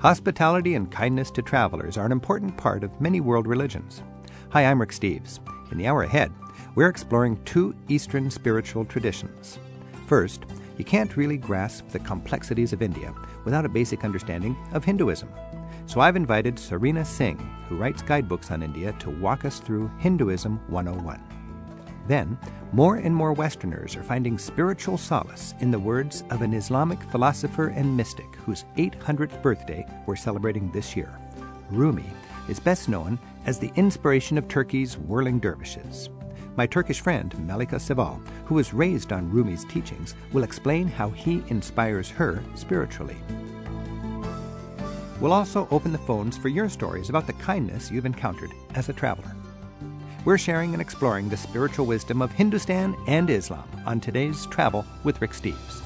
Hospitality and kindness to travelers are an important part of many world religions. Hi, I'm Rick Steves. In the hour ahead, we're exploring two Eastern spiritual traditions. First, you can't really grasp the complexities of India without a basic understanding of Hinduism. So I've invited Sarina Singh, who writes guidebooks on India, to walk us through Hinduism 101. Then, more and more Westerners are finding spiritual solace in the words of an Islamic philosopher and mystic whose 800th birthday we're celebrating this year. Rumi is best known as the inspiration of Turkey's whirling dervishes. My Turkish friend, Melika Seval, who was raised on Rumi's teachings, will explain how he inspires her spiritually. We'll also open the phones for your stories about the kindness you've encountered as a traveler. We're sharing and exploring the spiritual wisdom of Hinduism and Islam on today's Travel with Rick Steves.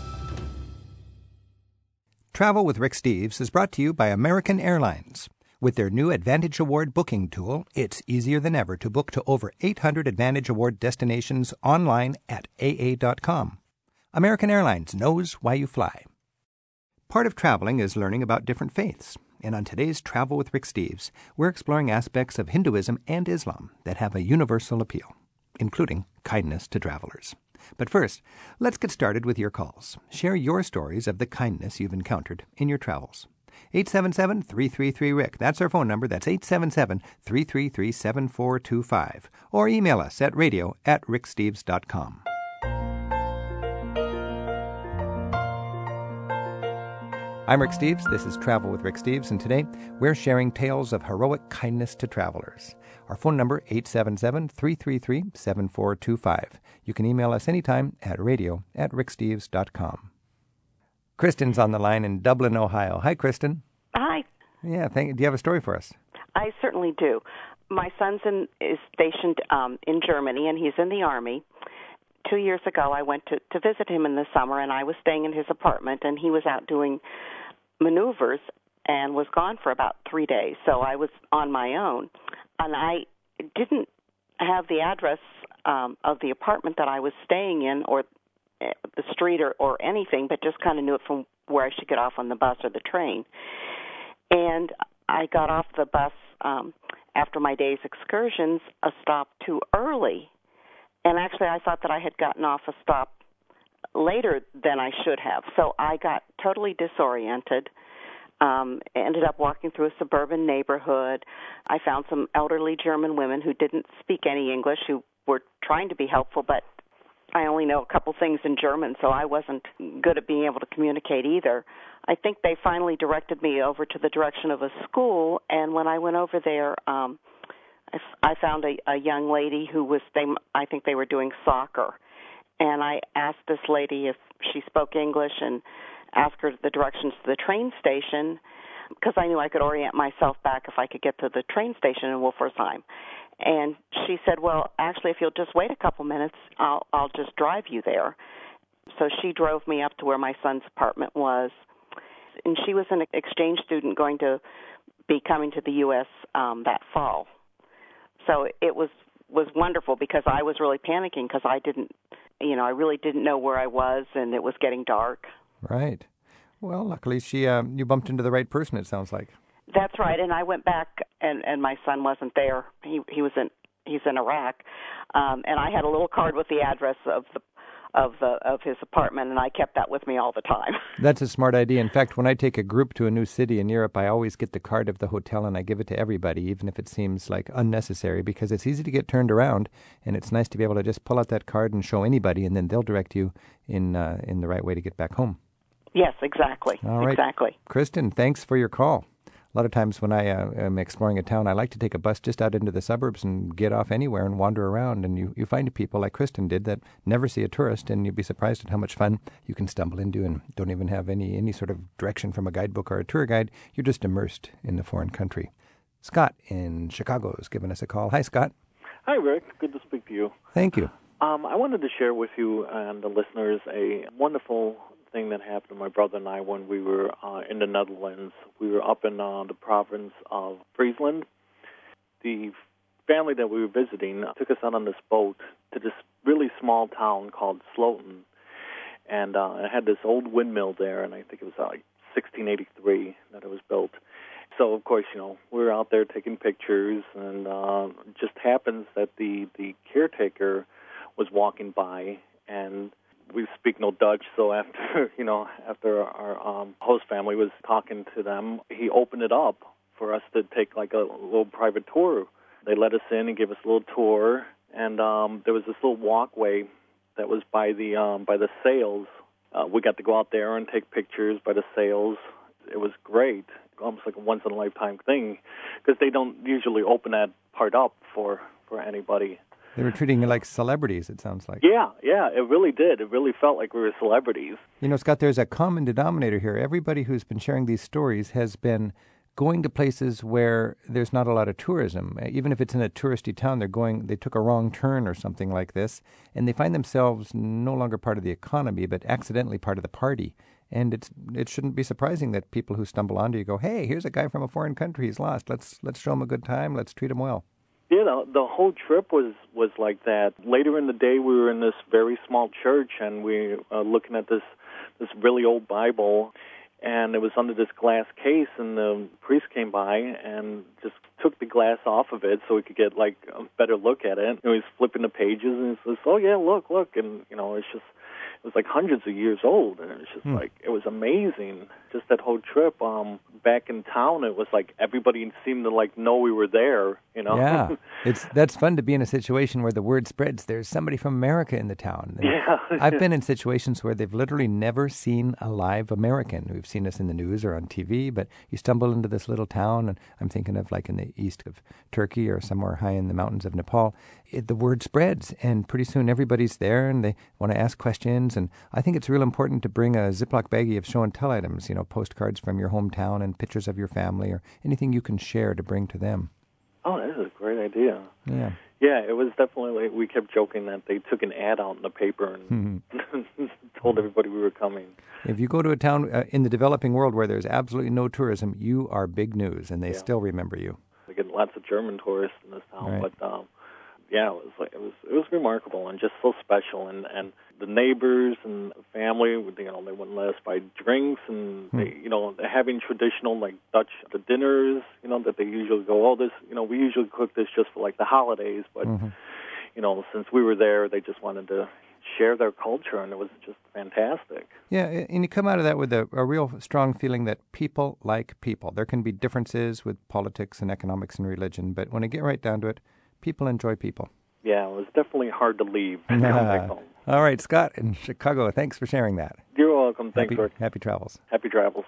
Travel with Rick Steves is brought to you by American Airlines. With their new Advantage Award booking tool, it's easier than ever to book to over 800 Advantage Award destinations online at AA.com. American Airlines knows why you fly. Part of traveling is learning about different faiths and on today's Travel with Rick Steves, we're exploring aspects of Hinduism and Islam that have a universal appeal, including kindness to travelers. But first, let's get started with your calls. Share your stories of the kindness you've encountered in your travels. 877 333 Rick. That's our phone number. That's 877 333 7425. Or email us at radio at ricksteves.com. I'm Rick Steves. This is Travel with Rick Steves, and today we're sharing tales of heroic kindness to travelers. Our phone number 877-333-7425. You can email us anytime at radio at ricksteves.com. Kristen's on the line in Dublin, Ohio. Hi, Kristen. Hi. Yeah, thank, do you have a story for us? I certainly do. My son's in, is stationed um, in Germany, and he's in the Army two years ago I went to to visit him in the summer and I was staying in his apartment and he was out doing maneuvers and was gone for about 3 days. So I was on my own and I didn't have the address um of the apartment that I was staying in or eh, the street or or anything but just kind of knew it from where I should get off on the bus or the train. And I got off the bus um after my day's excursions a stop too early and actually I thought that I had gotten off a stop later than I should have. So I got totally disoriented. Um, ended up walking through a suburban neighborhood. I found some elderly German women who didn't speak any English who were trying to be helpful, but I only know a couple things in German, so I wasn't good at being able to communicate either. I think they finally directed me over to the direction of a school, and when I went over there, um, I found a, a young lady who was they I think they were doing soccer, and I asked this lady if she spoke English and asked her the directions to the train station because I knew I could orient myself back if I could get to the train station in Wulfrarsheim. And she said, "Well, actually, if you'll just wait a couple minutes, I'll I'll just drive you there." So she drove me up to where my son's apartment was, and she was an exchange student going to be coming to the U.S. Um, that fall so it was was wonderful because I was really panicking because I didn't, you know, I really didn't know where I was and it was getting dark. Right. Well, luckily she uh, you bumped into the right person. It sounds like. That's right. And I went back and and my son wasn't there. He he was in he's in Iraq, um, and I had a little card with the address of the of the of his apartment and I kept that with me all the time. That's a smart idea. In fact, when I take a group to a new city in Europe, I always get the card of the hotel and I give it to everybody even if it seems like unnecessary because it's easy to get turned around and it's nice to be able to just pull out that card and show anybody and then they'll direct you in uh, in the right way to get back home. Yes, exactly. All right. Exactly. Kristen, thanks for your call a lot of times when I uh, am exploring a town, I like to take a bus just out into the suburbs and get off anywhere and wander around. And you, you find people like Kristen did that never see a tourist, and you'd be surprised at how much fun you can stumble into and don't even have any, any sort of direction from a guidebook or a tour guide. You're just immersed in the foreign country. Scott in Chicago has given us a call. Hi, Scott. Hi, Rick. Good to speak to you. Thank you. Um, I wanted to share with you and the listeners a wonderful thing that happened to my brother and I when we were uh, in the Netherlands. We were up in uh, the province of Friesland. The family that we were visiting took us out on this boat to this really small town called Sloten, and uh, it had this old windmill there, and I think it was uh, like 1683 that it was built. so of course, you know, we were out there taking pictures, and uh, just happens that the the caretaker was walking by, and we speak no Dutch. So after you know, after our um, host family was talking to them, he opened it up for us to take like a little private tour. They let us in and gave us a little tour, and um, there was this little walkway that was by the um, by the sails. Uh, we got to go out there and take pictures by the sails. It was great, almost like a once in a lifetime thing, because they don't usually open that part up for for anybody. They were treating you like celebrities, it sounds like. Yeah, yeah, it really did. It really felt like we were celebrities. You know, Scott, there's a common denominator here. Everybody who's been sharing these stories has been going to places where there's not a lot of tourism. Uh, even if it's in a touristy town, they're going they took a wrong turn or something like this, and they find themselves no longer part of the economy, but accidentally part of the party. And it's it shouldn't be surprising that people who stumble onto you go, "Hey, here's a guy from a foreign country. He's lost. Let's let's show him a good time. Let's treat him well." You know the whole trip was was like that. Later in the day we were in this very small church and we uh, looking at this this really old bible and it was under this glass case and the priest came by and just took the glass off of it so we could get like a better look at it. And he was flipping the pages and he says oh yeah look look and you know it's just it was like hundreds of years old and it was just hmm. like it was amazing. Just that whole trip um back in town it was like everybody seemed to like know we were there you know? Yeah it's that's fun to be in a situation where the word spreads. There's somebody from america in the town. Yeah. I've been in situations where they've literally never seen a live american. We've seen us in the news or on tv but you stumble into this little town and i'm thinking of like in the east of turkey or somewhere high in the mountains of nepal. It, the word spreads and pretty soon everybody's there and they want to ask questions and i think it's real important to bring a ziploc baggie of show and tell items you know postcards from your hometown and pictures of your family or anything you can share to bring to them. Oh, that is a great idea. Yeah. Yeah, it was definitely. We kept joking that they took an ad out in the paper and mm-hmm. told everybody we were coming. If you go to a town uh, in the developing world where there's absolutely no tourism, you are big news, and they yeah. still remember you. We get lots of German tourists in this town, right. but um, yeah, it was like it was it was remarkable and just so special. And and the neighbors and family, you know, they wouldn't let us buy drinks, and hmm. they, you know, having traditional like Dutch the dinners, you know, that they usually go, oh, this, you know, we usually cook this just for like the holidays, but mm-hmm. you know, since we were there, they just wanted to share their culture, and it was just fantastic. Yeah, and you come out of that with a, a, real strong feeling that people like people. There can be differences with politics and economics and religion, but when you get right down to it, people enjoy people. Yeah, it was definitely hard to leave. All right, Scott in Chicago, thanks for sharing that. You're welcome. Thanks, happy, Happy travels. Happy travels.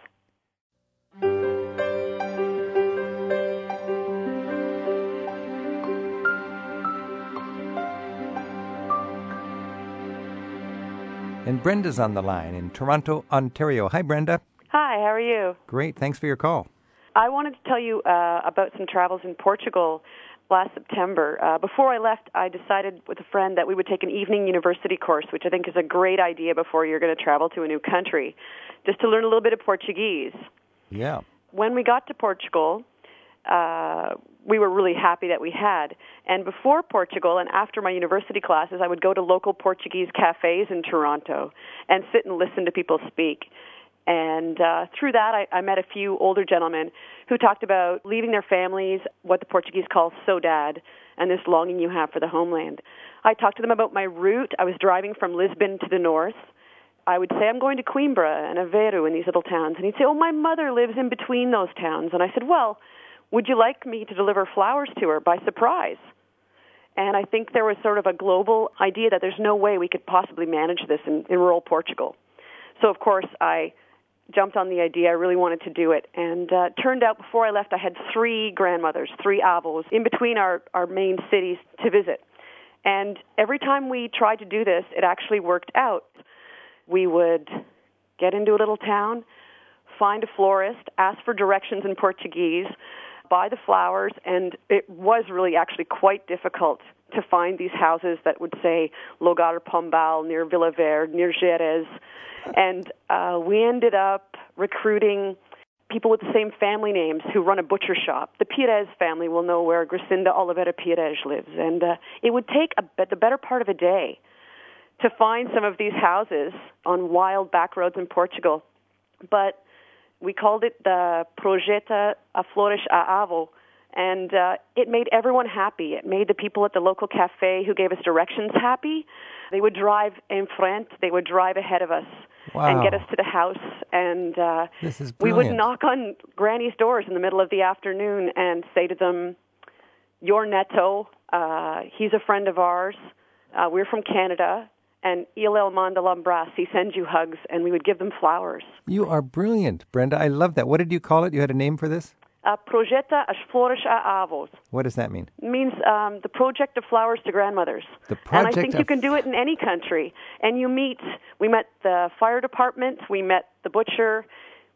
And Brenda's on the line in Toronto, Ontario. Hi, Brenda. Hi, how are you? Great. Thanks for your call. I wanted to tell you uh, about some travels in Portugal last September. Uh, before I left, I decided with a friend that we would take an evening university course, which I think is a great idea before you're going to travel to a new country, just to learn a little bit of Portuguese. Yeah. When we got to Portugal, uh, we were really happy that we had. And before Portugal and after my university classes, I would go to local Portuguese cafes in Toronto and sit and listen to people speak. And uh, through that, I, I met a few older gentlemen who talked about leaving their families, what the Portuguese call saudade, and this longing you have for the homeland. I talked to them about my route. I was driving from Lisbon to the north. I would say, I'm going to Coimbra and Aveiro and these little towns. And he'd say, Oh, my mother lives in between those towns. And I said, Well, would you like me to deliver flowers to her by surprise? And I think there was sort of a global idea that there's no way we could possibly manage this in, in rural Portugal. So, of course, I jumped on the idea. I really wanted to do it. And uh, turned out before I left, I had three grandmothers, three avos, in between our, our main cities to visit. And every time we tried to do this, it actually worked out. We would get into a little town, find a florist, ask for directions in Portuguese, buy the flowers, and it was really actually quite difficult to find these houses that would say Lugar Pombal near Vila Verde, near Jerez and uh, we ended up recruiting people with the same family names who run a butcher shop. The Pires family will know where Gracinda Oliveira Pires lives, and uh, it would take a, the better part of a day to find some of these houses on wild back roads in Portugal. But We called it the Projeta a Flores a Avo, and uh, it made everyone happy. It made the people at the local cafe who gave us directions happy. They would drive in front. They would drive ahead of us Wow. and get us to the house. And uh, This is we would knock on granny's doors in the middle of the afternoon and say to them, "You're Neto. Uh, he's a friend of ours. Uh, we're from Canada." And Il El Mandalambras, he sends you hugs, and we would give them flowers. You are brilliant, Brenda. I love that. What did you call it? You had a name for this? Uh, Projeta as Flores a Avos What does that mean? It means um, the project of flowers to grandmothers. The and I project think you can do it in any country. And you meet. We met the fire department. We met the butcher.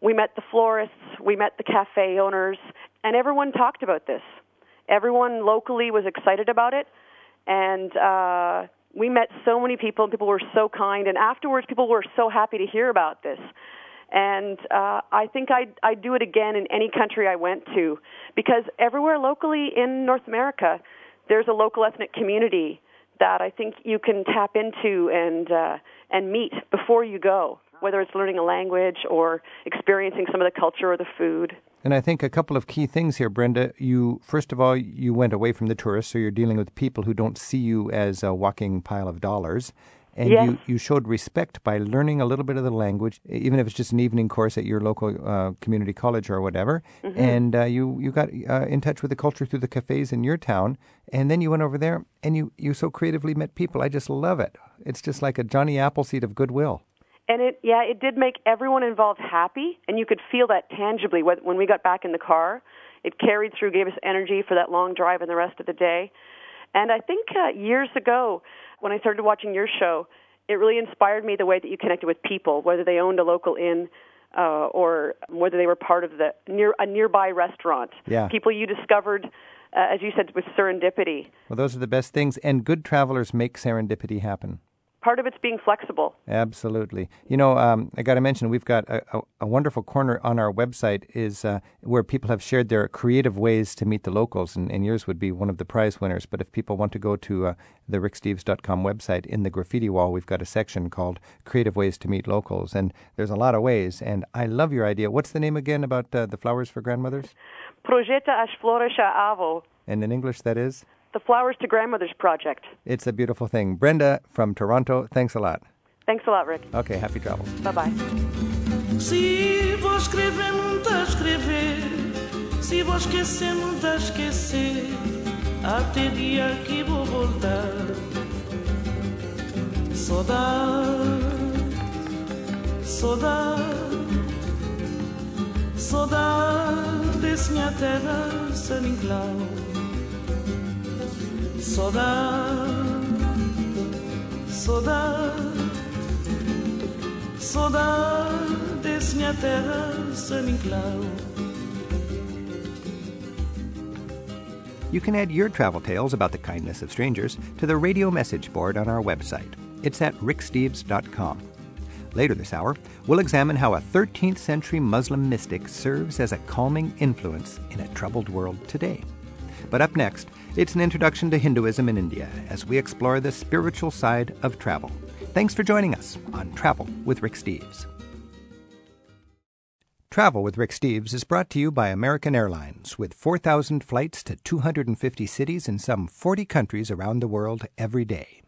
We met the florists. We met the cafe owners, and everyone talked about this. Everyone locally was excited about it, and uh, we met so many people. and People were so kind, and afterwards, people were so happy to hear about this. And uh, I think I'd, I'd do it again in any country I went to, because everywhere locally in North America, there's a local ethnic community that I think you can tap into and uh, and meet before you go, whether it's learning a language or experiencing some of the culture or the food. And I think a couple of key things here, Brenda. You first of all, you went away from the tourists, so you're dealing with people who don't see you as a walking pile of dollars. And Yes. you, you showed respect by learning a little bit of the language, even if it's just an evening course at your local uh, community college or whatever. And uh, you, you got uh, in touch with the culture through the cafes in your town. And then you went over there and you, you so creatively met people. I just love it. It's just like a Johnny Appleseed of goodwill. And it, yeah, it did make everyone involved happy, and you could feel that tangibly when when we got back in the car. It carried through, gave us energy for that long drive and the rest of the day. And I think uh, years ago, when I started watching your show, it really inspired me the way that you connected with people, whether they owned a local inn uh, or whether they were part of the near a nearby restaurant. Yeah. People you discovered, uh, as you said, with serendipity. Well, those are the best things. And good travelers make serendipity happen. Part of it's being flexible. Absolutely. You know, um, I got to mention we've got a, a, a wonderful corner on our website is uh, where people have shared their creative ways to meet the locals, and, and yours would be one of the prize winners. But if people want to go to uh, the ricksteves.com website, in the graffiti wall, we've got a section called "Creative Ways to Meet Locals," and there's a lot of ways. And I love your idea. What's the name again about uh, the flowers for grandmothers? Projeta as Flores a Avo, And in English, that is. The Flowers to Grandmothers project. It's a beautiful thing. Brenda from Toronto, thanks a lot. Thanks a lot, Rick. Okay, happy travels. Bye bye. Se vou escrever, muito a escrever. Se vou esquecer, muito a esquecer. Até dia que vou voltar. Saudade, saudade, saudade desse minha terra, San Inclau. Saudade, saudade. Saudade desse minha terra, San Inclau. You can add your travel tales about the kindness of strangers to the radio message board on our website. It's at ricksteves.com. Later this hour, we'll examine how a 13th century Muslim mystic serves as a calming influence in a troubled world today. But up next, it's an introduction to Hinduism in India as we explore the spiritual side of travel. Thanks for joining us on Travel with Rick Steves. Travel with Rick Steves is brought to you by American Airlines with 4,000 flights to 250 cities in some 40 countries around the world every day.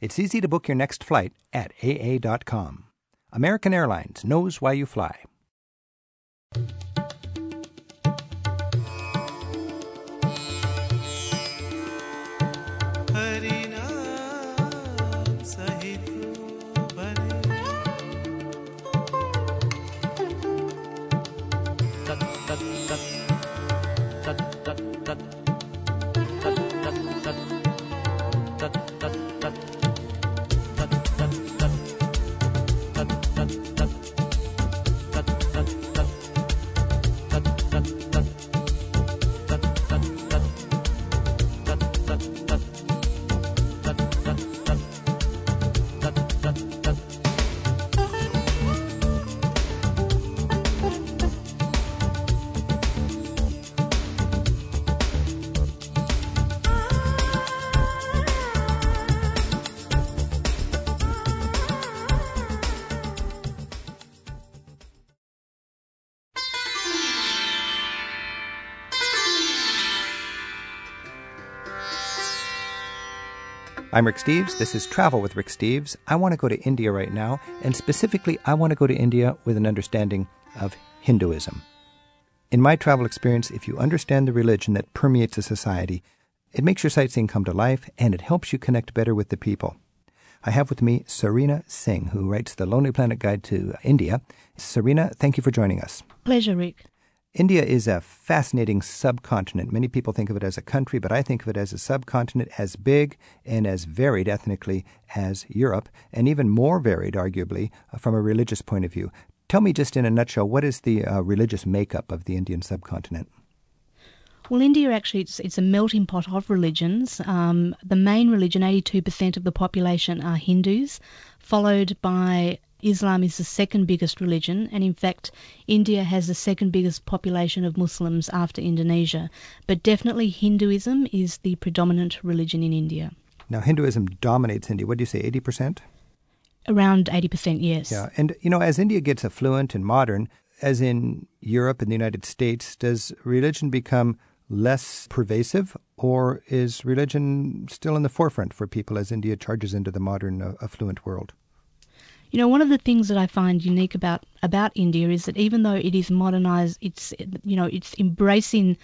It's easy to book your next flight at AA.com. American Airlines knows why you fly. I'm Rick Steves. This is Travel with Rick Steves. I want to go to India right now, and specifically, I want to go to India with an understanding of Hinduism. In my travel experience, if you understand the religion that permeates a society, it makes your sightseeing come to life and it helps you connect better with the people. I have with me Sarina Singh, who writes the Lonely Planet Guide to India. Sarina, thank you for joining us. Pleasure, Rick. India is a fascinating subcontinent. Many people think of it as a country, but I think of it as a subcontinent as big and as varied ethnically as Europe, and even more varied, arguably, uh, from a religious point of view. Tell me just in a nutshell, what is the uh, religious makeup of the Indian subcontinent? Well, India actually it's, it's a melting pot of religions. Um, the main religion, 82% of the population are Hindus, followed by Islam is the second biggest religion, and in fact, India has the second biggest population of Muslims after Indonesia. But definitely, Hinduism is the predominant religion in India. Now, Hinduism dominates India. What do you say, 80%? Around 80%, yes. Yeah. And, you know, as India gets affluent and modern, as in Europe and the United States, does religion become less pervasive, or is religion still in the forefront for people as India charges into the modern, uh, affluent world? You know, one of the things that I find unique about about India is that even though it is modernized, it's you know it's embracing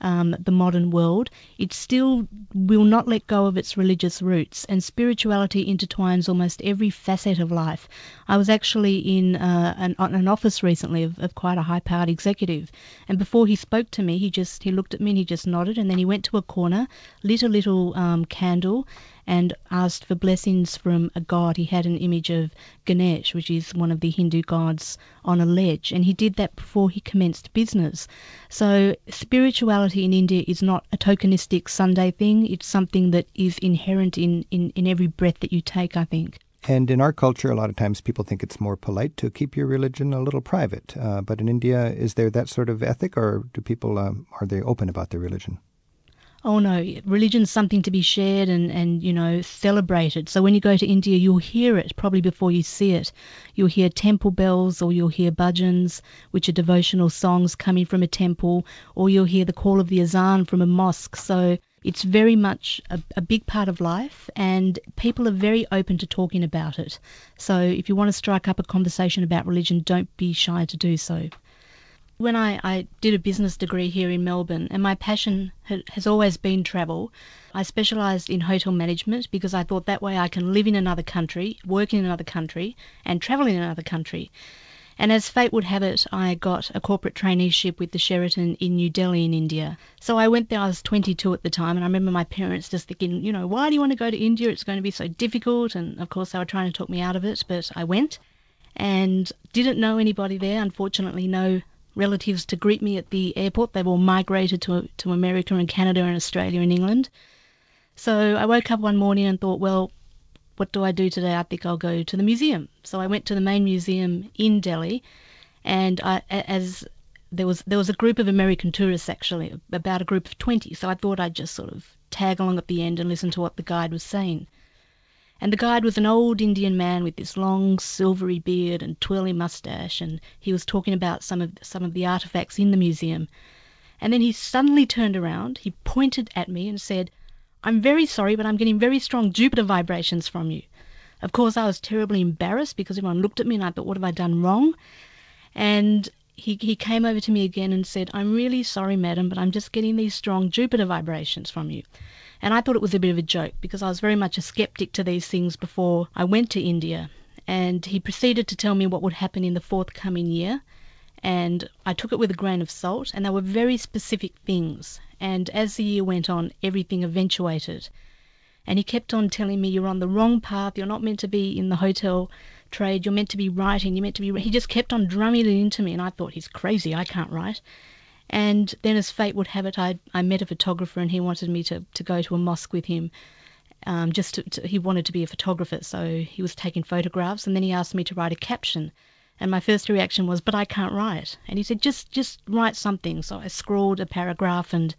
um, the modern world, it still will not let go of its religious roots, and spirituality intertwines almost every facet of life. I was actually in uh, an, an, office recently of, of quite a high-powered executive, and before he spoke to me, he just he looked at me and he just nodded, and then he went to a corner, lit a little um, candle, and asked for blessings from a god. He had an image of Ganesh, which is one of the Hindu gods, on a ledge, and he did that before he commenced business. So, spirituality in India is not a tokenistic Sunday thing, it's something that is inherent in, in, in every breath that you take, I think. And in our culture, a lot of times people think it's more polite to keep your religion a little private. Uh, but in India, is there that sort of ethic, or do people um, are they open about their religion? Oh no, religion's something to be shared and, and, you know, celebrated. So when you go to India, you'll hear it probably before you see it. You'll hear temple bells or you'll hear bhajans, which are devotional songs coming from a temple, or you'll hear the call of the azan from a mosque. So it's very much a, a big part of life and people are very open to talking about it. So if you want to strike up a conversation about religion, don't be shy to do so when I, I did a business degree here in Melbourne, and my passion ha- has always been travel, I specialised in hotel management because I thought that way I can live in another country, work in another country, and travel in another country. And as fate would have it, I got a corporate traineeship with the Sheraton in New Delhi in India. So I went there, I was 22 at the time, and I remember my parents just thinking, you know, why do you want to go to India? It's going to be so difficult. And of course, they were trying to talk me out of it, but I went and didn't know anybody there, unfortunately, no relatives to greet me at the airport. They've all migrated to, to America and Canada and Australia and England. So I woke up one morning and thought, well, what do I do today? I think I'll go to the museum. So I went to the main museum in Delhi, and I, as there was there was a group of American tourists actually, about a group of 20. So I thought I'd just sort of tag along at the end and listen to what the guide was saying and the guide was an old Indian man with this long silvery beard and twirly moustache, and he was talking about some of some of the artifacts in the museum. And then he suddenly turned around, he pointed at me and said, "I'm very sorry, but I'm getting very strong Jupiter vibrations from you." Of course, I was terribly embarrassed because everyone looked at me and I thought, "What have I done wrong?" And he, he came over to me again and said, I'm really sorry, madam, but I'm just getting these strong Jupiter vibrations from you. And I thought it was a bit of a joke because I was very much a skeptic to these things before I went to India. And he proceeded to tell me what would happen in the forthcoming year. And I took it with a grain of salt, and they were very specific things. And as the year went on, everything eventuated. And he kept on telling me, You're on the wrong path, you're not meant to be in the hotel trade, you're meant to be writing, you're meant to be. He just kept on drumming it into me, and I thought, He's crazy, I can't write. And then, as fate would have it, I, I met a photographer and he wanted me to, to go to a mosque with him. Um, just to, to, he wanted to be a photographer, so he was taking photographs. And then he asked me to write a caption. And my first reaction was, "But I can't write." And he said, "Just just write something." So I scrawled a paragraph, and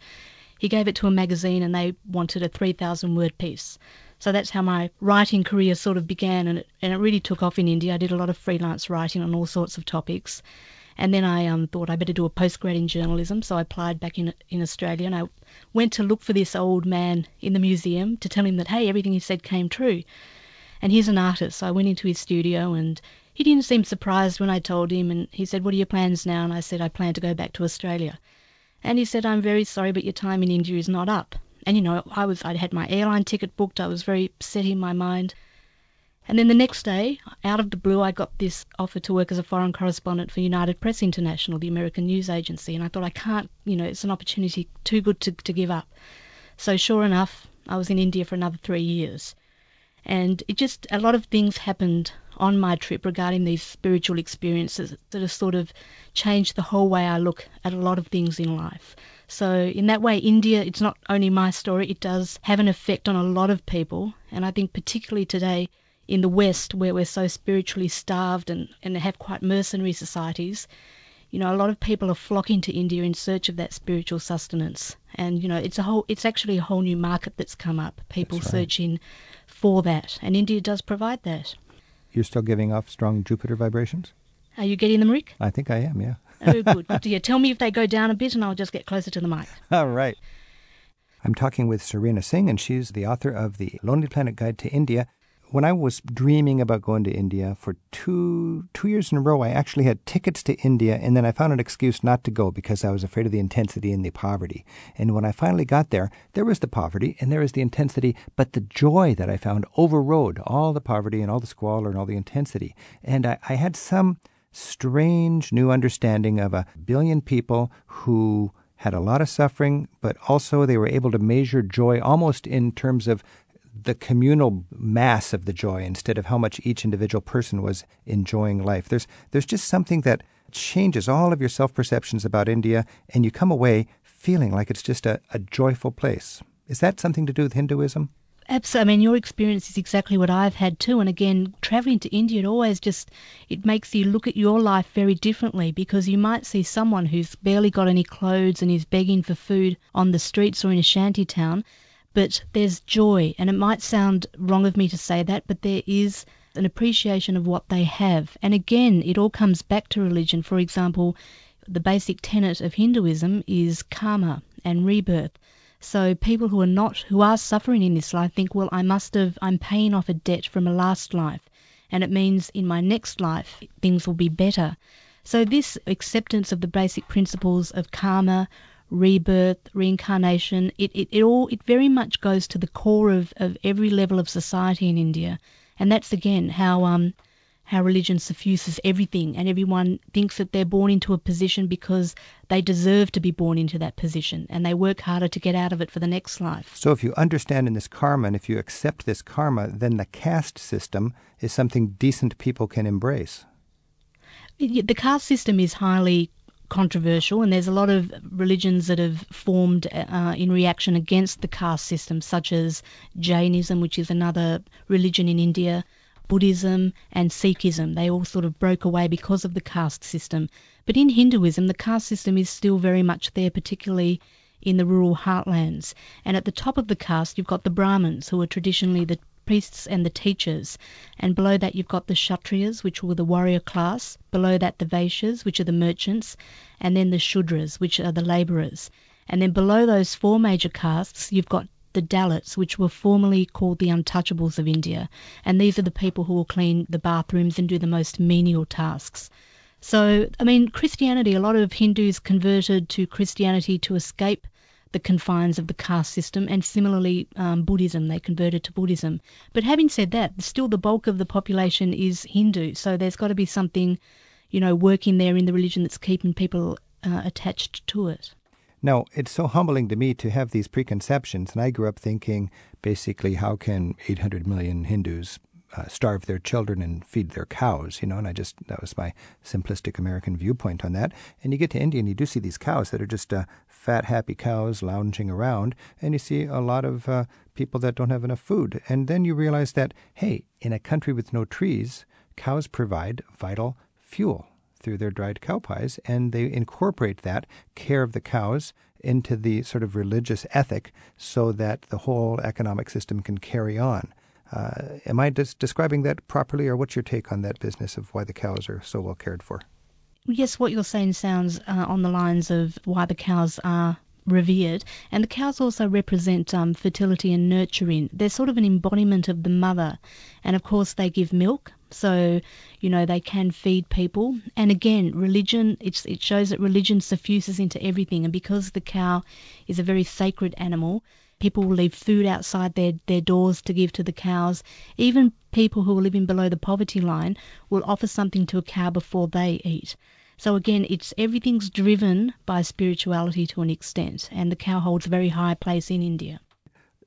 he gave it to a magazine, and they wanted a 3,000 word piece. So that's how my writing career sort of began, and it, and it really took off in India. I did a lot of freelance writing on all sorts of topics And then I um, thought I better do a postgrad in journalism, so I applied back in in Australia, and I went to look for this old man in the museum to tell him that hey, everything he said came true. And he's an artist, so I went into his studio, and he didn't seem surprised when I told him, and he said, "What are your plans now?" And I said, "I plan to go back to Australia." And he said, "I'm very sorry, but your time in India is not up." And you know, I was I'd had my airline ticket booked. I was very set in my mind. And then the next day, out of the blue, I got this offer to work as a foreign correspondent for United Press International, the American news agency. And I thought, I can't, you know, it's an opportunity too good to, to give up. So, sure enough, I was in India for another three years. And it just, a lot of things happened on my trip regarding these spiritual experiences that have sort of changed the whole way I look at a lot of things in life. So, in that way, India, it's not only my story, it does have an effect on a lot of people. And I think, particularly today, in the West, where we're so spiritually starved and, and have quite mercenary societies, you know, a lot of people are flocking to India in search of that spiritual sustenance. And, you know, it's a whole, it's actually a whole new market that's come up. People right. searching for that. And India does provide that. You're still giving off strong Jupiter vibrations? Are you getting them, Rick? I think I am, yeah. oh, good. Good to hear. Tell me if they go down a bit and I'll just get closer to the mic. All right. I'm talking with Sarina Singh, and she's the author of The Lonely Planet Guide to India when I was dreaming about going to India for two two years in a row, I actually had tickets to India, and then I found an excuse not to go because I was afraid of the intensity and the poverty. And when I finally got there, there was the poverty and there was the intensity, but the joy that I found overrode all the poverty and all the squalor and all the intensity. And I, I had some strange new understanding of a billion people who had a lot of suffering, but also they were able to measure joy almost in terms of the communal mass of the joy instead of how much each individual person was enjoying life. There's there's just something that changes all of your self perceptions about India, and you come away feeling like it's just a, a joyful place. Is that something to do with Hinduism? Absolutely. I mean, your experience is exactly what I've had too. And again, traveling to India, it always just it makes you look at your life very differently because you might see someone who's barely got any clothes and is begging for food on the streets or in a shanty town, but there's joy. And it might sound wrong of me to say that, but there is an appreciation of what they have. And again, it all comes back to religion. For example, the basic tenet of Hinduism is karma and rebirth. So people who are not, who are suffering in this life think, well, I must have, I'm paying off a debt from a last life. And it means in my next life, things will be better. So this acceptance of the basic principles of karma, rebirth, reincarnation. It, it, it all it very much goes to the core of, of every level of society in India. And that's again how um how religion suffuses everything and everyone thinks that they're born into a position because they deserve to be born into that position and they work harder to get out of it for the next life. So if you understand in this karma and if you accept this karma, then the caste system is something decent people can embrace. The caste system is highly controversial, and there's a lot of religions that have formed uh, in reaction against the caste system, such as Jainism, which is another religion in India, Buddhism, and Sikhism. They all sort of broke away because of the caste system. But in Hinduism, the caste system is still very much there, particularly in the rural heartlands. And at the top of the caste, you've got the Brahmins, who are traditionally the priests and the teachers. And below that, you've got the Kshatriyas, which were the warrior class. Below that, the Vaishyas, which are the merchants. And then the Shudras, which are the labourers. And then below those four major castes, you've got the Dalits, which were formerly called the untouchables of India. And these are the people who will clean the bathrooms and do the most menial tasks. So, I mean, Christianity, a lot of Hindus converted to Christianity to escape the confines of the caste system, and similarly um, Buddhism, they converted to Buddhism. But having said that, still the bulk of the population is Hindu, so there's got to be something, you know, working there in the religion that's keeping people uh, attached to it. Now, it's so humbling to me to have these preconceptions, and I grew up thinking basically, how can 800 million Hindus uh, starve their children and feed their cows, you know, and I just, that was my simplistic American viewpoint on that. And you get to India and you do see these cows that are just uh, fat, happy cows lounging around, and you see a lot of uh, people that don't have enough food. And then you realize that, hey, in a country with no trees, cows provide vital fuel through their dried cow pies, and they incorporate that care of the cows into the sort of religious ethic so that the whole economic system can carry on. Uh, am I des- describing that properly, or what's your take on that business of why the cows are so well cared for? Yes, what you're saying sounds uh, on the lines of why the cows are revered. And the cows also represent um, fertility and nurturing. They're sort of an embodiment of the mother. And of course, they give milk. So, you know, they can feed people. And again, religion, it shows that religion suffuses into everything. And because the cow is a very sacred animal, people will leave food outside their, their doors to give to the cows. Even people who are living below the poverty line will offer something to a cow before they eat. So again, it's everything's driven by spirituality to an extent, and the cow holds a very high place in India.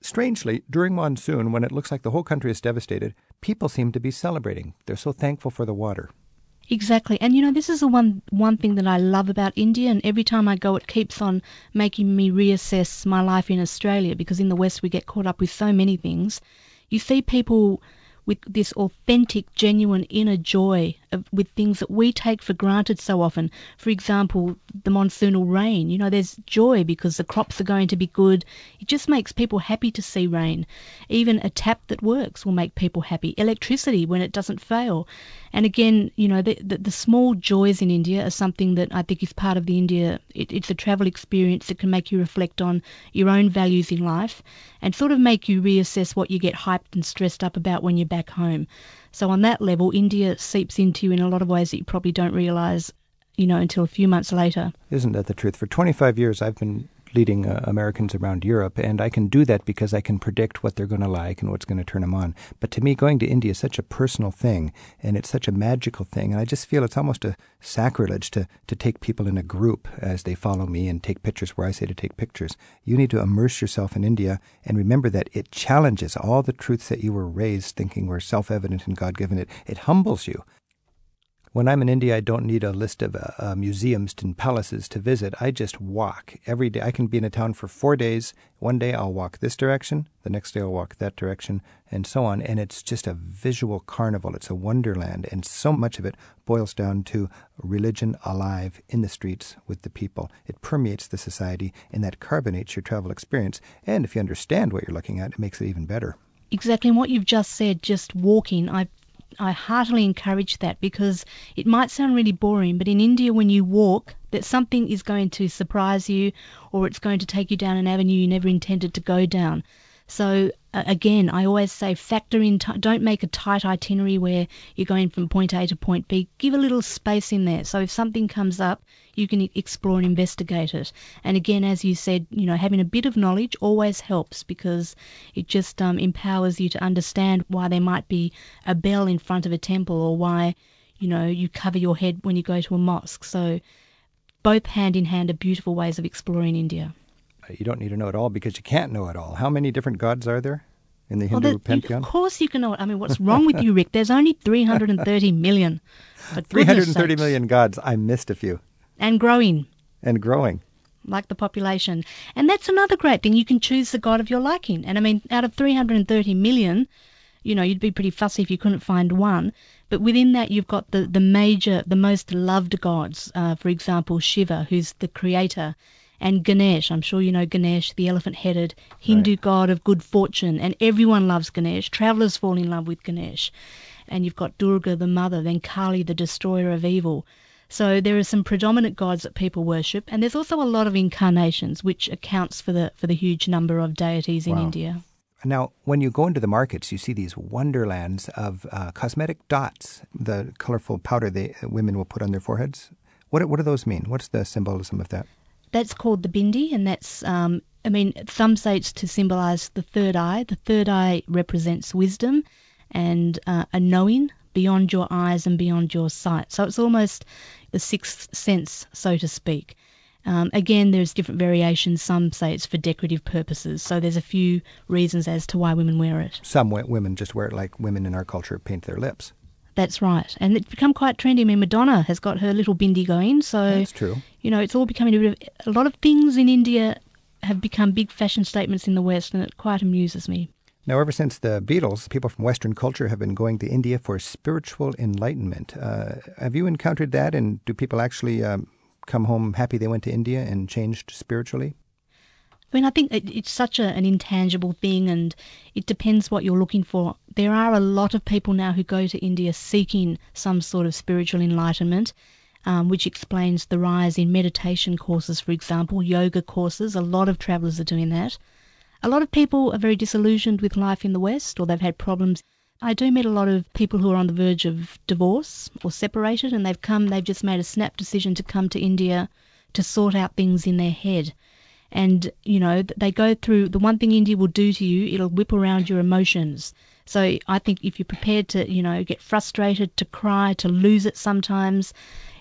Strangely, during monsoon, when it looks like the whole country is devastated, people seem to be celebrating. They're so thankful for the water. Exactly. And you know, this is the one one thing that I love about India and every time I go it keeps on making me reassess my life in Australia because in the West we get caught up with so many things. You see people with this authentic, genuine inner joy of, with things that we take for granted so often. For example, the monsoonal rain. You know, there's joy because the crops are going to be good. It just makes people happy to see rain. Even a tap that works will make people happy. Electricity when it doesn't fail. And again, you know, the, the, the small joys in India are something that I think is part of the India. It, it's a travel experience that can make you reflect on your own values in life and sort of make you reassess what you get hyped and stressed up about when you're back home. So on that level, India seeps into you in a lot of ways that you probably don't realize, you know, until a few months later. Isn't that the truth? For 25 years, I've been leading uh, Americans around Europe, and I can do that because I can predict what they're going to like and what's going to turn them on. But to me, going to India is such a personal thing, and it's such a magical thing, and I just feel it's almost a sacrilege to, to take people in a group as they follow me and take pictures where I say to take pictures. You need to immerse yourself in India and remember that it challenges all the truths that you were raised thinking were self evident and God given. It, it humbles you. When I'm in India, I don't need a list of uh, uh, museums and palaces to visit. I just walk every day. I can be in a town for four days. One day I'll walk this direction, the next day I'll walk that direction, and so on. And it's just a visual carnival. It's a wonderland. And so much of it boils down to religion alive in the streets with the people. It permeates the society, and that carbonates your travel experience. And if you understand what you're looking at, it makes it even better. Exactly. And what you've just said, just walking, I I heartily encourage that because it might sound really boring, but in India, when you walk, that something is going to surprise you or it's going to take you down an avenue you never intended to go down. So again, I always say factor in, t- don't make a tight itinerary where you're going from point A to point B. Give a little space in there. So if something comes up, you can explore and investigate it. And again, as you said, you know, having a bit of knowledge always helps because it just um, empowers you to understand why there might be a bell in front of a temple or why, you know, you cover your head when you go to a mosque. So both hand in hand are beautiful ways of exploring India you don't need to know it all because you can't know it all. How many different gods are there in the Hindu well, pantheon? Of course you can know it. I mean, what's wrong with you, Rick? There's only 330 million. 330 million gods. I missed a few. And growing. And growing. Like the population. And that's another great thing. You can choose the god of your liking. And I mean, out of 330 million, you know, you'd be pretty fussy if you couldn't find one. But within that, you've got the, the major, the most loved gods. Uh, for example, Shiva, who's the creator and Ganesh. I'm sure you know Ganesh, the elephant headed Hindu right. god of good fortune, and everyone loves Ganesh. Travelers fall in love with Ganesh. And you've got Durga, the mother, then Kali, the destroyer of evil. So there are some predominant gods that people worship, and there's also a lot of incarnations, which accounts for the for the huge number of deities in wow. India. Now, when you go into the markets, you see these wonderlands of uh, cosmetic dots, the colorful powder they women will put on their foreheads. What what do those mean? What's the symbolism of that? That's called the bindi, and that's, um, I mean, some say it's to symbolize the third eye. The third eye represents wisdom and uh, a knowing beyond your eyes and beyond your sight. So it's almost the sixth sense, so to speak. Um, again, there's different variations. Some say it's for decorative purposes. So there's a few reasons as to why women wear it. Some women just wear it like women in our culture paint their lips. That's right, and it's become quite trendy. I mean, Madonna has got her little bindi going, so that's true. You know, it's all becoming a bit of a lot of things in India have become big fashion statements in the West, and it quite amuses me. Now, ever since the Beatles, people from Western culture have been going to India for spiritual enlightenment. Uh, have you encountered that, and do people actually um, come home happy they went to India and changed spiritually? I mean, I think it, it's such a, an intangible thing, and it depends what you're looking for. There are a lot of people now who go to India seeking some sort of spiritual enlightenment. um, which explains the rise in meditation courses, for example, yoga courses. A lot of travellers are doing that. A lot of people are very disillusioned with life in the West or they've had problems. I do meet a lot of people who are on the verge of divorce or separated and they've come, they've just made a snap decision to come to India to sort out things in their head. And, you know, they go through the one thing India will do to you, it'll whip around your emotions. So I think if you're prepared to, you know, get frustrated, to cry, to lose it sometimes,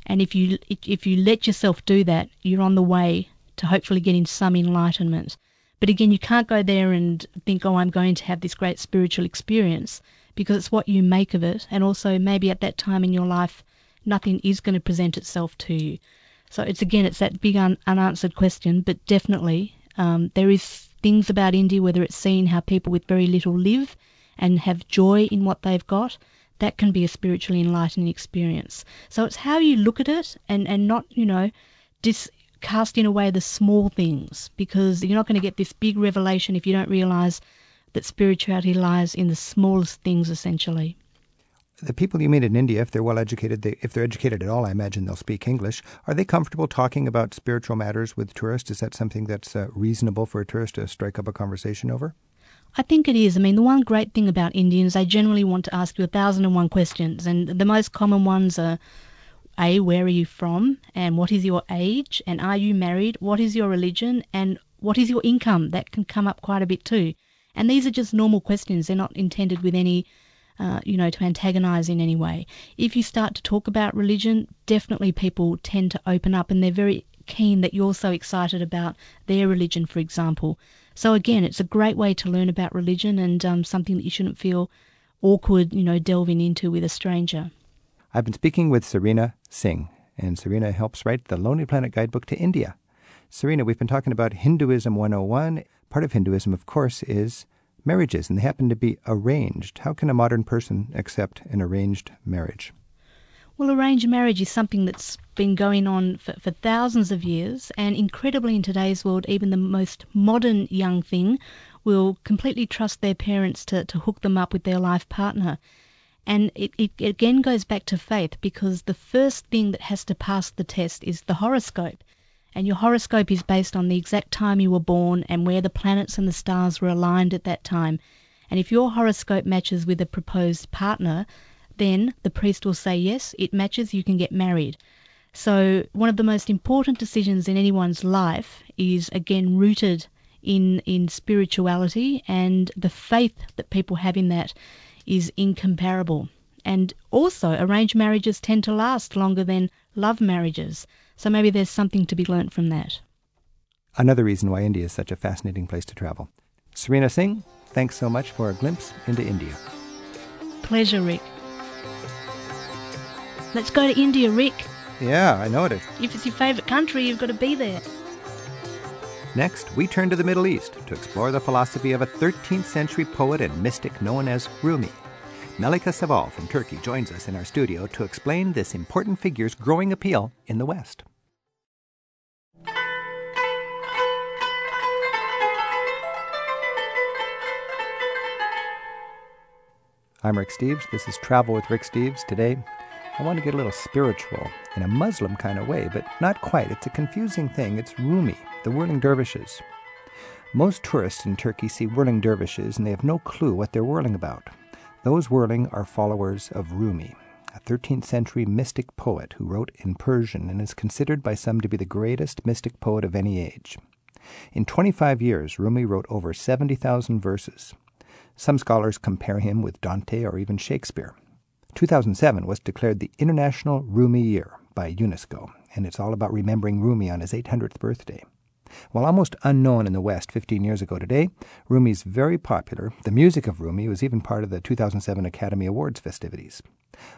and if you if you let yourself do that, you're on the way to hopefully getting some enlightenment. But again, you can't go there and think, oh, I'm going to have this great spiritual experience because it's what you make of it. And also, maybe at that time in your life, nothing is going to present itself to you. So it's again, it's that big un- unanswered question, but definitely um, there is things about India, whether it's seeing how people with very little live and have joy in what they've got, that can be a spiritually enlightening experience. So it's how you look at it and, and not, you know, dis, casting away the small things because you're not going to get this big revelation if you don't realize that spirituality lies in the smallest things essentially. The people you meet in India, if they're well educated, they, if they're educated at all, I imagine they'll speak English. Are they comfortable talking about spiritual matters with tourists? Is that something that's uh, reasonable for a tourist to strike up a conversation over? I think it is. I mean, the one great thing about Indians, they generally want to ask you a thousand and one questions, and the most common ones are a, where are you from? And what is your age? And are you married? What is your religion? And what is your income? That can come up quite a bit too. And these are just normal questions. They're not intended with any, uh, you know, to antagonize in any way. If you start to talk about religion, definitely people tend to open up and they're very keen that you're so excited about their religion, for example. So again, it's a great way to learn about religion and um, something that you shouldn't feel awkward, you know, delving into with a stranger. I've been speaking with Sarina Singh, and Sarina helps write the Lonely Planet Guidebook to India. Sarina, we've been talking about Hinduism 101. Part of Hinduism, of course, is marriages, and they happen to be arranged. How can a modern person accept an arranged marriage? Well, arranged marriage is something that's been going on for, for thousands of years, and incredibly in today's world, even the most modern young thing will completely trust their parents to, to hook them up with their life partner. And it, it again goes back to faith because the first thing that has to pass the test is the horoscope. And your horoscope is based on the exact time you were born and where the planets and the stars were aligned at that time. And if your horoscope matches with a proposed partner, then the priest will say, yes, it matches, you can get married. So, one of the most important decisions in anyone's life is again rooted in, in spirituality and the faith that people have in that is incomparable. And also, arranged marriages tend to last longer than love marriages. So maybe there's something to be learnt from that. Another reason why India is such a fascinating place to travel. Sarina Singh, thanks so much for a glimpse into India. Pleasure, Rick. Let's go to India, Rick. Yeah, I know it is. If it's your favourite country, you've got to be there. Next, we turn to the Middle East to explore the philosophy of a 13th century poet and mystic known as Rumi. Melika Seval from Turkey joins us in our studio to explain this important figure's growing appeal in the West. I'm Rick Steves. This is Travel with Rick Steves. Today, I want to get a little spiritual in a Muslim kind of way, but not quite. It's a confusing thing. It's Rumi, the whirling dervishes. Most tourists in Turkey see whirling dervishes and they have no clue what they're whirling about. Those whirling are followers of Rumi, a 13th century mystic poet who wrote in Persian and is considered by some to be the greatest mystic poet of any age. In 25 years, Rumi wrote over 70,000 verses. Some scholars compare him with Dante or even Shakespeare. 2007 was declared the International Rumi Year by UNESCO, and it's all about remembering Rumi on his 800th birthday. While almost unknown in the West 15 years ago today, Rumi is very popular. The music of Rumi was even part of the 2007 Academy Awards festivities.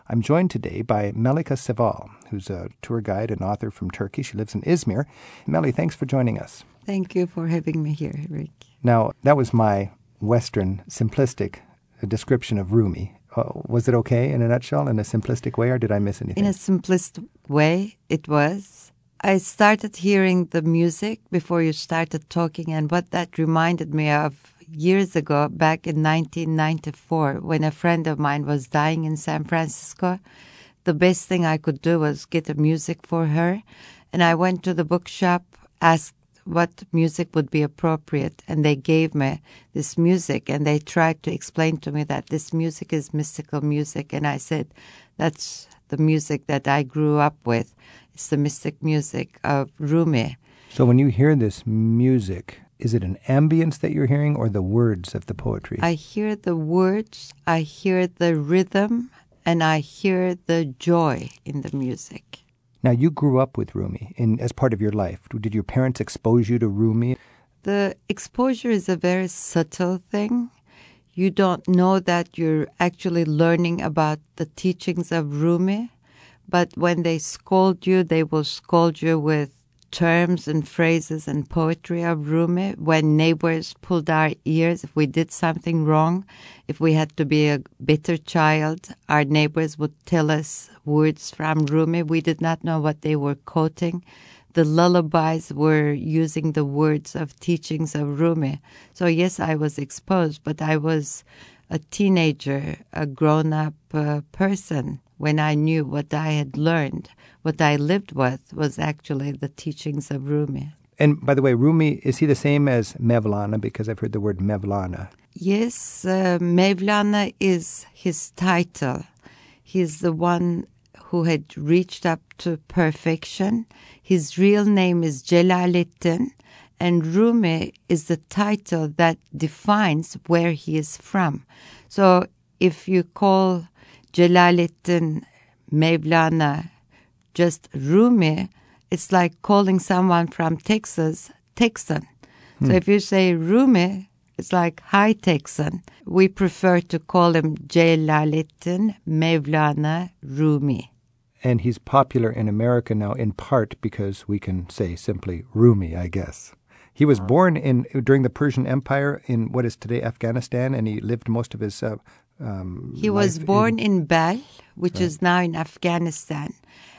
I'm joined today by Melika Seval, who's a tour guide and author from Turkey. She lives in Izmir. Meli, thanks for joining us. Thank you for having me here, Rick. Now, that was my Western, simplistic description of Rumi. Uh, was it okay in a nutshell, in a simplistic way, or did I miss anything? In a simplest way, it was. I started hearing the music before you started talking, and what that reminded me of years ago, back in 1994, when a friend of mine was dying in San Francisco. the best thing I could do was get a music for her. And I went to the bookshop, asked what music would be appropriate, and they gave me this music. And they tried to explain to me that this music is mystical music. And I said, that's the music that I grew up with. It's the mystic music of Rumi. So when you hear this music, is it an ambience that you're hearing or the words of the poetry? I hear the words, I hear the rhythm, and I hear the joy in the music. Now you grew up with Rumi in as part of your life. Did your parents expose you to Rumi? The exposure is a very subtle thing. You don't know that you're actually learning about the teachings of Rumi, but when they scold you, they will scold you with terms and phrases and poetry of Rumi when neighbors pulled our ears if we did something wrong. If we had to be a bitter child, our neighbors would tell us words from Rumi. We did not know what they were quoting. The lullabies were using the words of teachings of Rumi. So, yes, I was exposed, but I was a teenager, a grown up uh, person when I knew what I had learned. What I lived with was actually the teachings of Rumi. And by the way, Rumi, is he the same as Mevlana? Because I've heard the word Mevlana. Yes, uh, Mevlana is his title. He's the one who had reached up to perfection. His real name is Jalaluddin, and Rumi is the title that defines where he is from. So if you call Jalaluddin Mevlana just Rumi, it's like calling someone from Texas Texan. Hmm. So if you say Rumi, it's like hi Texan. We prefer to call him Jalaluddin Mevlana Rumi. And he's popular in America now in part because we can say simply Rumi, I guess. He was born in during the Persian Empire in what is today Afghanistan, and he lived most of his. Uh, um, he was born in, in Balkh, which is now in Afghanistan.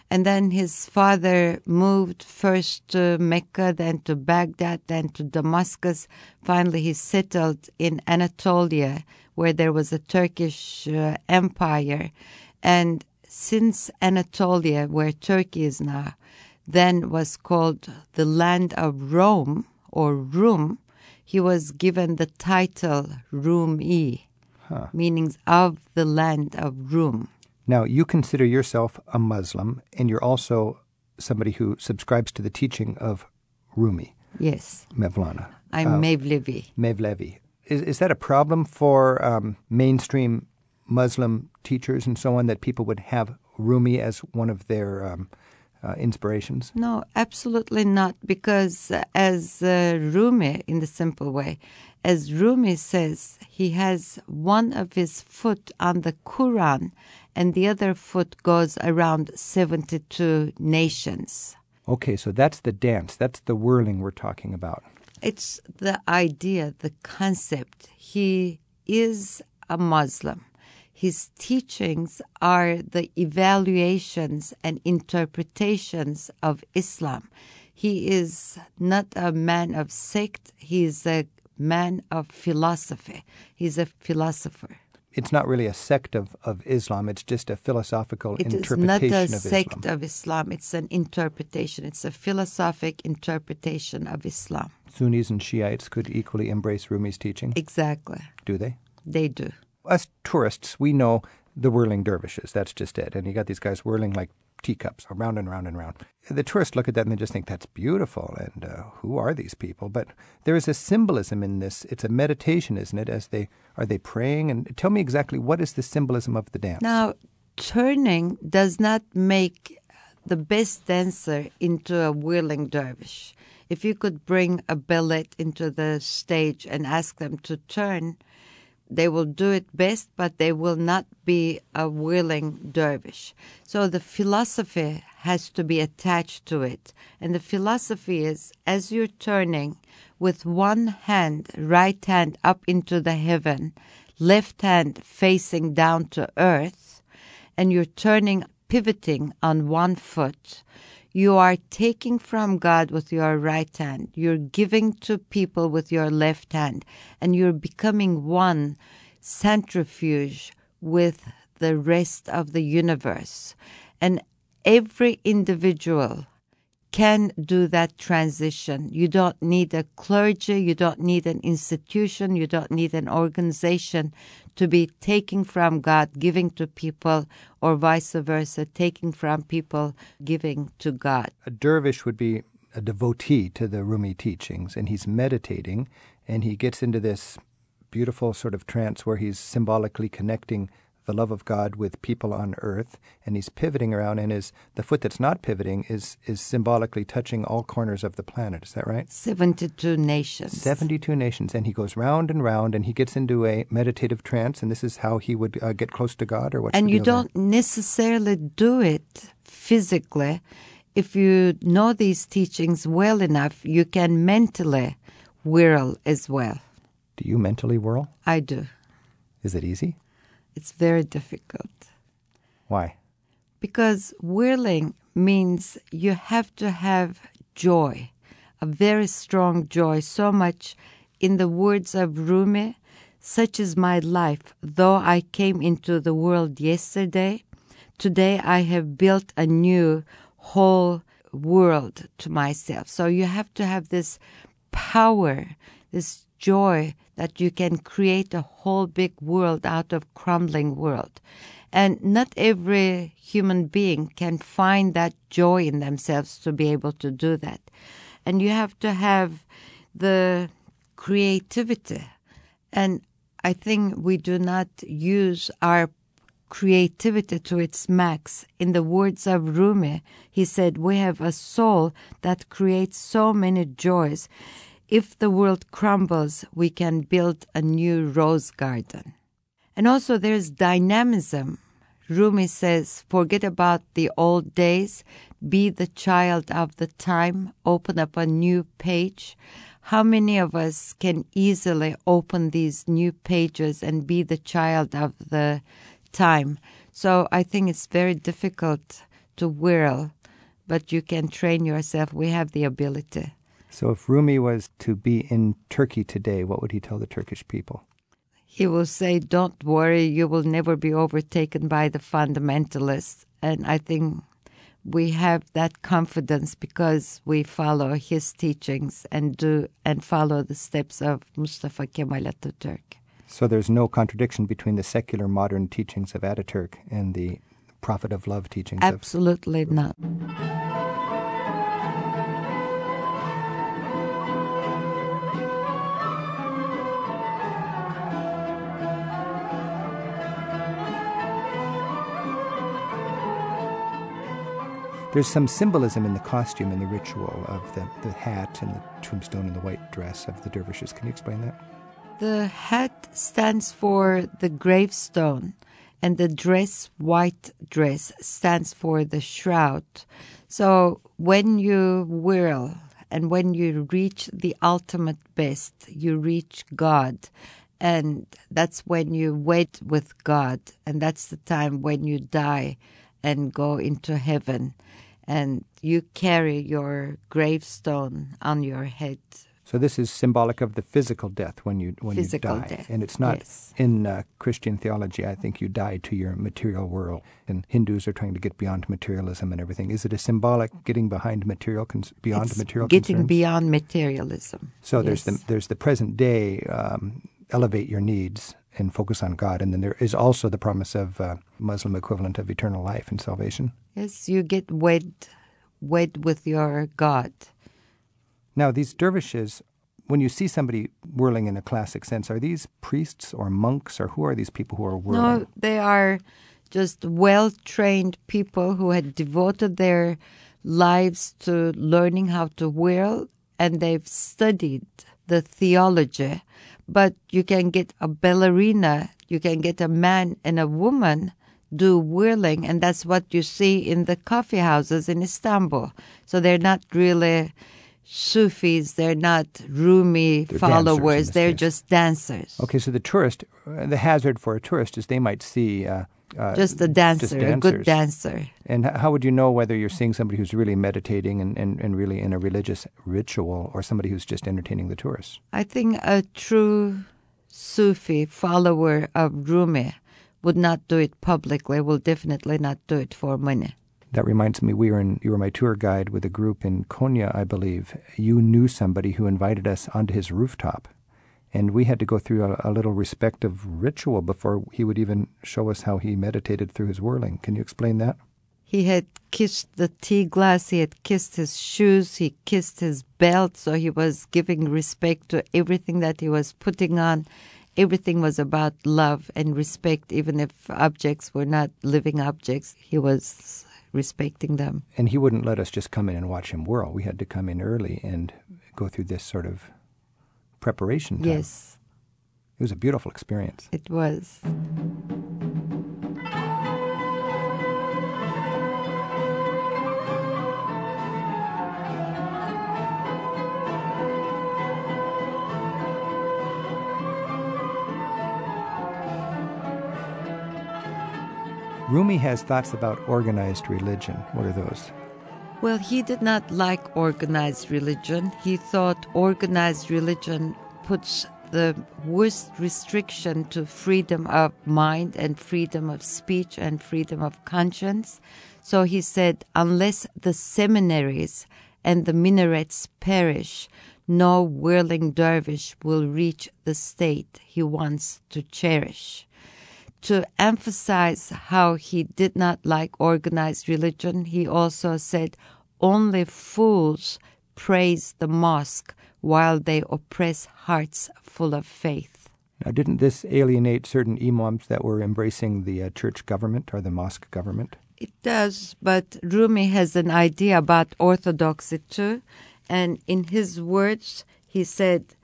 And then his father moved first to Mecca, then to Baghdad, then to Damascus. Finally, he settled in Anatolia, where there was a Turkish uh, empire. And since Anatolia, where Turkey is now, then was called the land of Rome or Rum, he was given the title Rumi, Huh. meaning of the land of Rum. Now, you consider yourself a Muslim, and you're also somebody who subscribes to the teaching of Rumi, Yes, Mevlana, I'm Uh, Mevlevi. Mevlevi. Is, is that a problem for um, mainstream Muslim teachers and so on that people would have Rumi as one of their um, uh, inspirations? No, absolutely not, because uh, as uh, Rumi, in the simple way, as Rumi says, he has one of his foot on the Quran and the other foot goes around 72 nations. Okay, so that's the dance. That's the whirling we're talking about. It's the idea, the concept. He is a Muslim. His teachings are the evaluations and interpretations of Islam. He is not a man of sect, he is a man of philosophy. He's a philosopher. It's not really a sect of, of Islam, it's just a philosophical It is interpretation not a of sect Islam. of Islam, it's an interpretation. It's a philosophic interpretation of Islam. Sunnis and Shiites could equally embrace Rumi's teaching, Exactly. do they? They do. Us tourists, we know the whirling dervishes. That's just it. And you got these guys whirling like teacups around and round and round. The tourists look at that and they just think that's beautiful. And uh, who are these people? But there is a symbolism in this. It's a meditation, isn't it? As they are they praying? And tell me exactly what is the symbolism of the dance? Now, turning does not make the best dancer into a whirling dervish. If you could bring a ballet into the stage and ask them to turn, they will do it best, but they will not be a whirling dervish. So the philosophy has to be attached to it. And the philosophy is as you're turning with one hand, right hand up into the heaven, left hand facing down to earth, and you're turning, pivoting on one foot, you are taking from God with your right hand. You're giving to people with your left hand. And you're becoming one centrifuge with the rest of the universe. And every individual can do that transition. You don't need a clergy, you don't need an institution, you don't need an organization to be taking from God, giving to people, or vice versa, taking from people, giving to God. A dervish would be a devotee to the Rumi teachings, and he's meditating, and he gets into this beautiful sort of trance where he's symbolically connecting the love of God with people on earth, and he's pivoting around, and his the foot that's not pivoting is is symbolically touching all corners of the planet. Is that right? Seventy-two nations. Seventy-two nations, and he goes round and round, and he gets into a meditative trance, and this is how he would uh, get close to God, or what? And you don't there? necessarily do it physically. If you know these teachings well enough, you can mentally whirl as well. Do you mentally whirl? I do. Is it easy? It's very difficult. Why? Because whirling means you have to have joy, a very strong joy, so much in the words of Rumi, such is my life. Though I came into the world yesterday, today I have built a new whole world to myself. So you have to have this power, this joy that you can create a whole big world out of crumbling world. And not every human being can find that joy in themselves to be able to do that. And you have to have the creativity. And I think we do not use our creativity to its max. In the words of Rumi, he said, We have a soul that creates so many joys if the world crumbles, we can build a new rose garden. And also, there's dynamism. Rumi says, forget about the old days, be the child of the time, open up a new page. How many of us can easily open these new pages and be the child of the time? So I think it's very difficult to whirl, but you can train yourself. We have the ability. So, if Rumi was to be in Turkey today, what would he tell the Turkish people? He will say, Don't worry, you will never be overtaken by the fundamentalists. And I think we have that confidence because we follow his teachings and do and follow the steps of Mustafa Kemal Ataturk. So there's no contradiction between the secular modern teachings of Ataturk and the prophet of love teachings Absolutely of... not. There's some symbolism in the costume and the ritual of the, the hat and the tombstone and the white dress of the dervishes. Can you explain that? The hat stands for the gravestone, and the dress, white dress, stands for the shroud. So when you whirl and when you reach the ultimate best, you reach God. And that's when you wait with God, and that's the time when you die and go into heaven and you carry your gravestone on your head. So this is symbolic of the physical death when you when physical you die, death. and it's not yes. in uh, Christian theology. I think you die to your material world, and Hindus are trying to get beyond materialism and everything. Is it a symbolic getting behind material cons- beyond it's material getting concerns? beyond materialism? So yes. there's the there's the present day. Um, elevate your needs and focus on God, and then there is also the promise of uh, Muslim equivalent of eternal life and salvation. Yes, you get wed, wed with your God. Now, these dervishes, when you see somebody whirling in a classic sense, are these priests or monks, or who are these people who are whirling? No, they are just well trained people who had devoted their lives to learning how to whirl, and they've studied the theology. But you can get a ballerina, you can get a man and a woman do whirling, and that's what you see in the coffee houses in Istanbul. So they're not really Sufis, they're not Rumi They're followers, dancers in this they're case. just dancers. Okay, so the tourist, the hazard for a tourist is they might see uh, uh, just a dancer, just a good dancer. And how would you know whether you're seeing somebody who's really meditating and, and, and really in a religious ritual or somebody who's just entertaining the tourists? I think a true Sufi follower of Rumi would not do it publicly, will definitely not do it for money. That reminds me, we were in, you were my tour guide with a group in Konya, I believe. You knew somebody who invited us onto his rooftop. And we had to go through a, a little respective ritual before he would even show us how he meditated through his whirling. Can you explain that? He had kissed the tea glass, he had kissed his shoes, he kissed his belt, so he was giving respect to everything that he was putting on. Everything was about love and respect, even if objects were not living objects, he was respecting them. And he wouldn't let us just come in and watch him whirl. We had to come in early and go through this sort of preparation time. Yes, It was a beautiful experience. it was. Rumi has thoughts about organized religion. What are those? Well, he did not like organized religion. He thought organized religion puts the worst restriction to freedom of mind and freedom of speech and freedom of conscience. So he said, unless the seminaries and the minarets perish, no whirling dervish will reach the state he wants to cherish to emphasize how he did not like organized religion, he also said, Only fools praise the mosque while they oppress hearts full of faith. Now, didn't this alienate certain imams that were embracing the uh, church government or the mosque government? It does, but Rumi has an idea about orthodoxy too, and in his words, he said,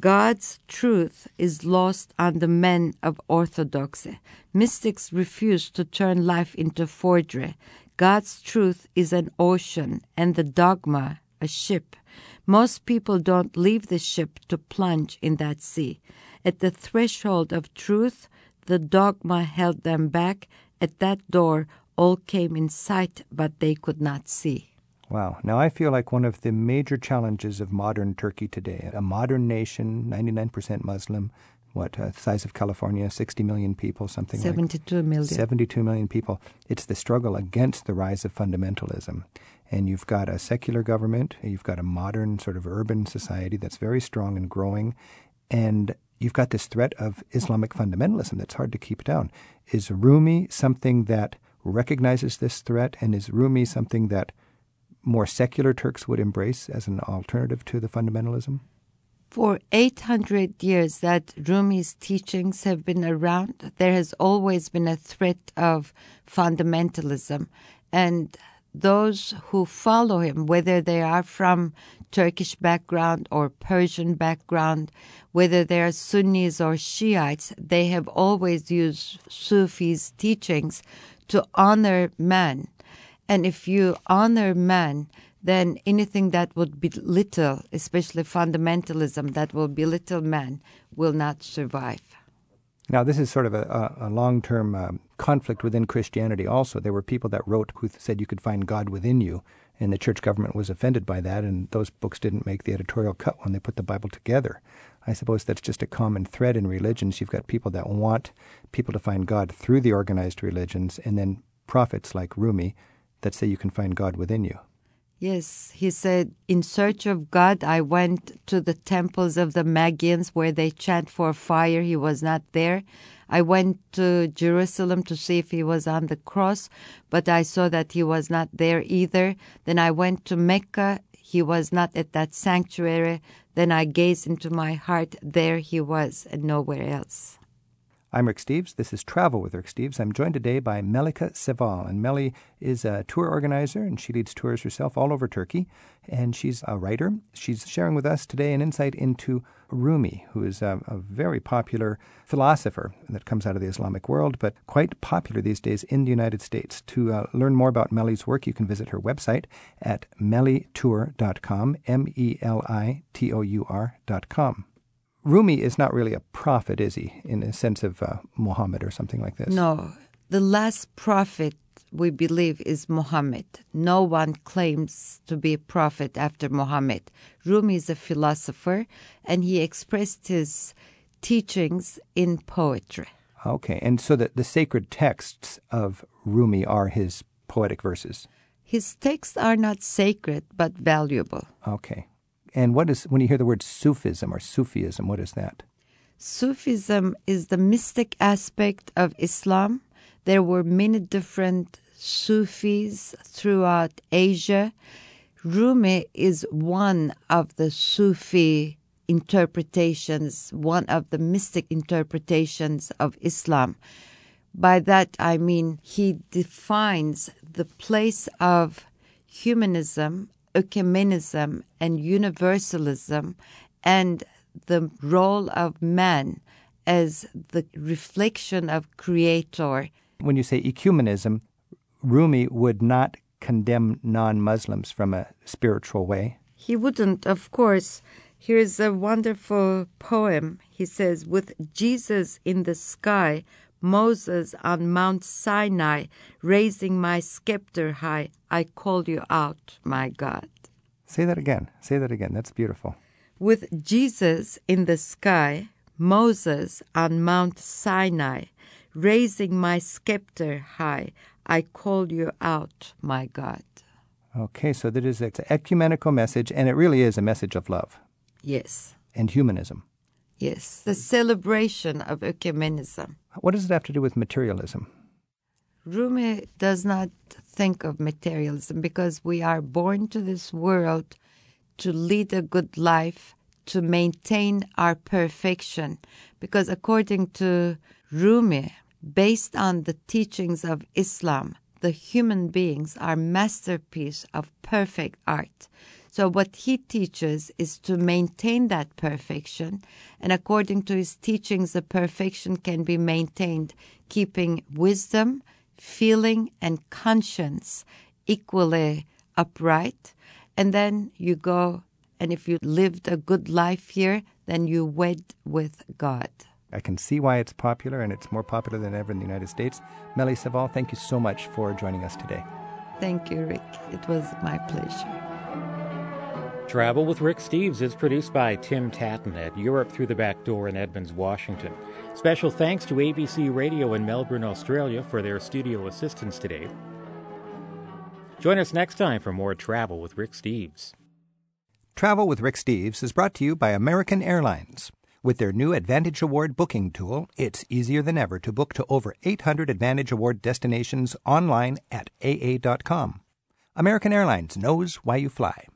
God's truth is lost on the men of orthodoxy. Mystics refuse to turn life into forgery. God's truth is an ocean and the dogma a ship. Most people don't leave the ship to plunge in that sea. At the threshold of truth, the dogma held them back. At that door, all came in sight, but they could not see. Wow. Now, I feel like one of the major challenges of modern Turkey today, a modern nation, 99% Muslim, what, uh, size of California, 60 million people, something like 72 million. 72 million people. It's the struggle against the rise of fundamentalism. And you've got a secular government, you've got a modern sort of urban society that's very strong and growing, and you've got this threat of Islamic fundamentalism that's hard to keep down. Is Rumi something that recognizes this threat, and is Rumi something that more secular Turks would embrace as an alternative to the fundamentalism? For 800 years that Rumi's teachings have been around, there has always been a threat of fundamentalism. And those who follow him, whether they are from Turkish background or Persian background, whether they are Sunnis or Shiites, they have always used Sufi's teachings to honor man. And if you honor man, then anything that would belittle, especially fundamentalism, that will belittle man, will not survive. Now, this is sort of a, a, long term um, conflict within Christianity also. There were people that wrote who said you could find God within you, and the church government was offended by that, and those books didn't make the editorial cut when they put the Bible together. I suppose that's just a common thread in religions. You've got people that want people to find God through the organized religions, and then prophets like Rumi that say you can find God within you. Yes, he said, In search of God, I went to the temples of the Magians where they chant for fire. He was not there. I went to Jerusalem to see if he was on the cross, but I saw that he was not there either. Then I went to Mecca. He was not at that sanctuary. Then I gazed into my heart. There he was, and nowhere else. I'm Rick Steves. This is Travel with Rick Steves. I'm joined today by Melika Seval. And Meli is a tour organizer and she leads tours herself all over Turkey. And she's a writer. She's sharing with us today an insight into Rumi, who is a, a very popular philosopher that comes out of the Islamic world, but quite popular these days in the United States. To uh, learn more about Meli's work, you can visit her website at melitour.com, M E L I T O U R.com. Rumi is not really a prophet, is he, in the sense of uh, Muhammad or something like this? No. The last prophet we believe is Muhammad. No one claims to be a prophet after Muhammad. Rumi is a philosopher and he expressed his teachings in poetry. Okay, and so the, the sacred texts of Rumi are his poetic verses. His texts are not sacred but valuable. Okay. And what is, when you hear the word Sufism or Sufism, what is that? Sufism is the mystic aspect of Islam. There were many different Sufis throughout Asia. Rumi is one of the Sufi interpretations, one of the mystic interpretations of Islam. By that I mean he defines the place of humanism, ecumenism, and universalism, and the role of man as the reflection of Creator. When you say ecumenism, Rumi would not condemn non Muslims from a spiritual way. He wouldn't, of course. Here's a wonderful poem. He says, With Jesus in the sky, Moses on Mount Sinai, raising my scepter high, I call you out, my God. Say that again. Say that again. That's beautiful. With Jesus in the sky, Moses on Mount Sinai, raising my scepter high, I call you out, my God. Okay, so that is it's an ecumenical message, and it really is a message of love Yes, and humanism. Yes. The celebration of ecumenism. What does it have to do with materialism? Rumi does not think of materialism because we are born to this world to lead a good life, to maintain our perfection. Because according to Rumi, based on the teachings of Islam, the human beings are masterpiece of perfect art. So what he teaches is to maintain that perfection, and according to his teachings, the perfection can be maintained keeping wisdom, feeling, and conscience equally upright. And then you go, and if you lived a good life here, then you wed with God. I can see why it's popular, and it's more popular than ever in the United States. Meli Seval, thank you so much for joining us today. Thank you, Rick. It was my pleasure. Travel with Rick Steves is produced by Tim Tattan at Europe Through the Back Door in Edmonds, Washington. Special thanks to ABC Radio in Melbourne, Australia for their studio assistance today. Join us next time for more Travel with Rick Steves. Travel with Rick Steves is brought to you by American Airlines. With their new Advantage Award booking tool, it's easier than ever to book to over 800 Advantage Award destinations online at aa.com. American Airlines knows why you fly.